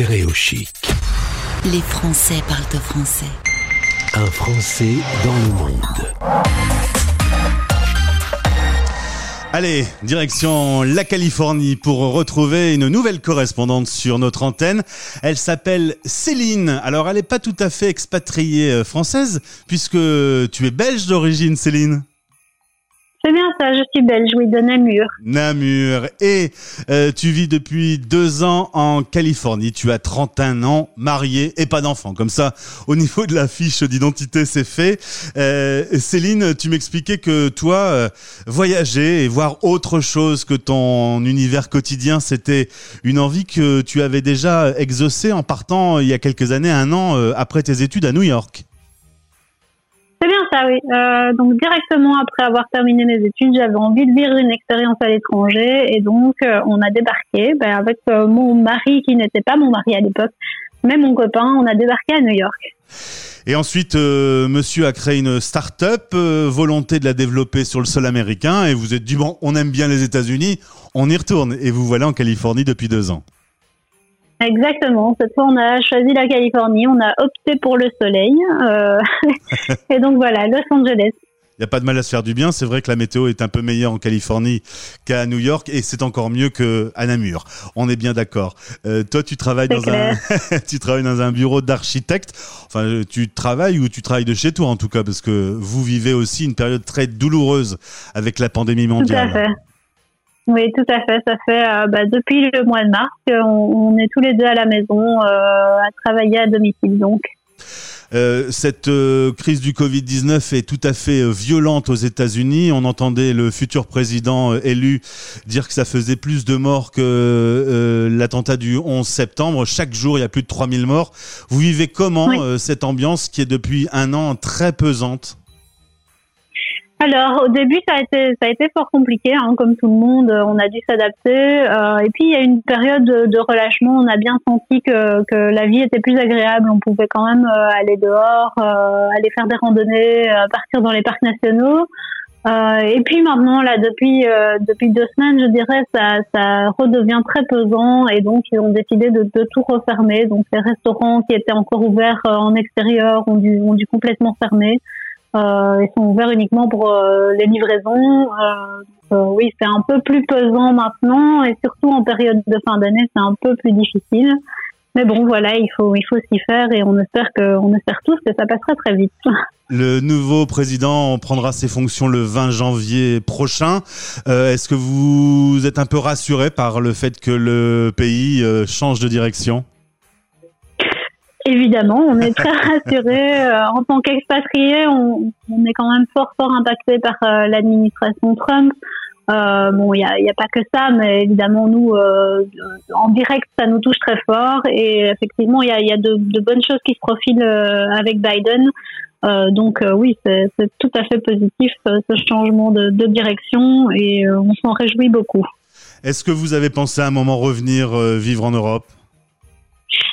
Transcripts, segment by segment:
Stéréo Chic. Les Français parlent au français. Un Français dans le monde. Allez, direction la Californie pour retrouver une nouvelle correspondante sur notre antenne. Elle s'appelle Céline. Alors, elle n'est pas tout à fait expatriée euh, française, puisque tu es belge d'origine, Céline. C'est bien ça, je suis belge, oui, de Namur. Namur. Et euh, tu vis depuis deux ans en Californie. Tu as 31 ans, marié et pas d'enfant. Comme ça, au niveau de la fiche d'identité, c'est fait. Euh, Céline, tu m'expliquais que toi, euh, voyager et voir autre chose que ton univers quotidien, c'était une envie que tu avais déjà exaucée en partant il y a quelques années, un an après tes études à New York. Oui. Euh, donc directement après avoir terminé mes études, j'avais envie de vivre une expérience à l'étranger et donc euh, on a débarqué ben, avec euh, mon mari qui n'était pas mon mari à l'époque, mais mon copain. On a débarqué à New York. Et ensuite, monsieur a créé une start-up, volonté de la développer sur le sol américain, et vous êtes dit, bon, on aime bien les États-Unis, on y retourne. Et vous voilà en Californie depuis deux ans. Exactement. Cette fois, on a choisi la Californie. On a opté pour le soleil. Euh, et donc voilà, Los Angeles. Il n'y a pas de mal à se faire du bien. C'est vrai que la météo est un peu meilleure en Californie qu'à New York et c'est encore mieux qu'à Namur. On est bien d'accord. Euh, toi, tu travailles dans un, tu travailles dans un bureau d'architecte. Enfin, tu travailles ou tu travailles de chez toi en tout cas parce que vous vivez aussi une période très douloureuse avec la pandémie mondiale. Tout à fait. Oui, tout à fait. Ça fait euh, bah, depuis le mois de mars qu'on on est tous les deux à la maison euh, à travailler à domicile. Donc. Euh, cette euh, crise du Covid-19 est tout à fait euh, violente aux États-Unis. On entendait le futur président élu dire que ça faisait plus de morts que l'attentat du 11 septembre. Chaque jour, il y a plus de 3000 morts. Vous vivez comment cette ambiance qui est depuis un an très pesante? Alors au début ça a été ça a été fort compliqué hein, comme tout le monde on a dû s'adapter euh, et puis il y a une période de, relâchement on a bien senti que, que la vie était plus agréable on pouvait quand même euh, aller dehors euh, aller faire des randonnées partir dans les parcs nationaux. Et puis maintenant là depuis depuis deux semaines je dirais ça ça redevient très pesant et donc ils ont décidé de, de tout refermer. Donc les restaurants qui étaient encore ouverts en extérieur ont dû ont dû complètement fermer. euh, ils sont ouverts uniquement pour euh, les livraisons. Euh, oui, c'est un peu plus pesant maintenant et surtout en période de fin d'année, c'est un peu plus difficile. Mais bon, voilà, il faut, il faut s'y faire et on espère que, on espère tous que ça passera très vite. Le nouveau président prendra ses fonctions le 20 janvier prochain. Euh, Est-ce que vous êtes un peu rassuré par le fait que le pays change de direction? Évidemment, on est très rassurés. Euh, en tant qu'expatriés, on, on, est quand même fort, fort impacté par euh, l'administration Trump. Euh, bon, il n'y a, y a, pas que ça, mais évidemment, nous, euh, en direct, ça nous touche très fort. Et effectivement, il y a, y a de, de, bonnes choses qui se profilent avec Biden. donc oui, c'est tout à fait positif ce changement de, de direction et on s'en réjouit beaucoup. Est-ce que vous avez pensé à un moment revenir vivre en Europe?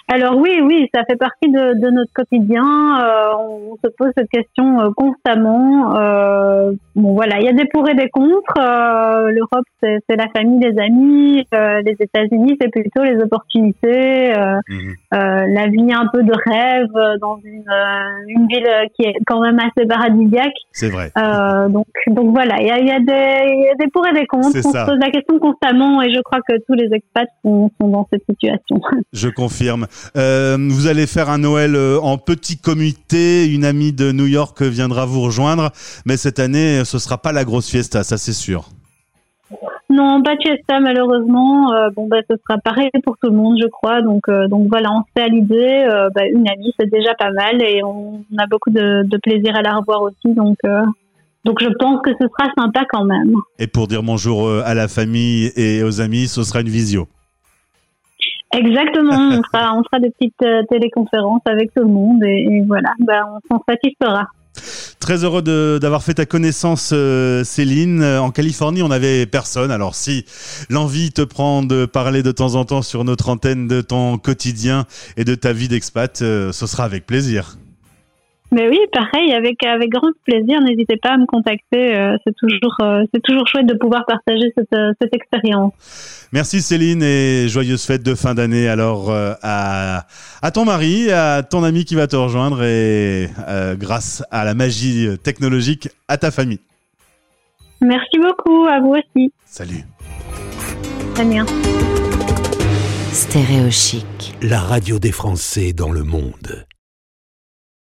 Alors oui, oui, ça fait partie de, de notre quotidien. Euh, on se pose cette question euh, constamment. Euh, bon voilà, il y a des pour et des contre. Euh, L'Europe, c'est la famille, les amis. Euh, les États-Unis, c'est plutôt les opportunités, mhm. la vie un peu de rêve dans une, une, ville qui est quand même assez paradisiaque. C'est vrai. donc, donc voilà, il y a, y, a y a, des pour et des contre. On se pose la question constamment et je crois que tous les expats sont, sont dans cette situation. Je confirme. Euh, vous allez faire un Noël euh, en petit comité. Une amie de New York viendra vous rejoindre. Mais cette année, ce sera pas la grosse fiesta, ça c'est sûr. Non, pas de fiesta malheureusement. Euh, bon bah ce sera pareil pour tout le monde, je crois. Donc donc voilà, on se fait à l'idée. Bah, une amie, c'est déjà pas mal et on, a beaucoup de, de, plaisir à la revoir aussi. Donc donc je pense que ce sera sympa quand même. Et pour dire bonjour à la famille et aux amis, ce sera une visio. Exactement, on fera, des petites euh, téléconférences avec tout le monde et, voilà, ben, on s'en satisfera. Très heureux d'avoir fait ta connaissance, euh, Céline. En Californie, on n'avait personne. Alors, si l'envie te prend de parler de temps en temps sur notre antenne de ton quotidien et de ta vie d'expat, euh, ce sera avec plaisir. Mais oui, pareil, avec avec grand plaisir. N'hésitez pas à me contacter. euh, c'est toujours euh, c'est toujours chouette de pouvoir partager cette euh, cette expérience. Merci Céline et joyeuse fête de fin d'année alors à, à ton mari, à ton ami qui va te rejoindre et euh, grâce à la magie technologique à ta famille. Merci beaucoup à vous aussi. Salut. Damien. Stéréo chic. La radio des Français dans le monde.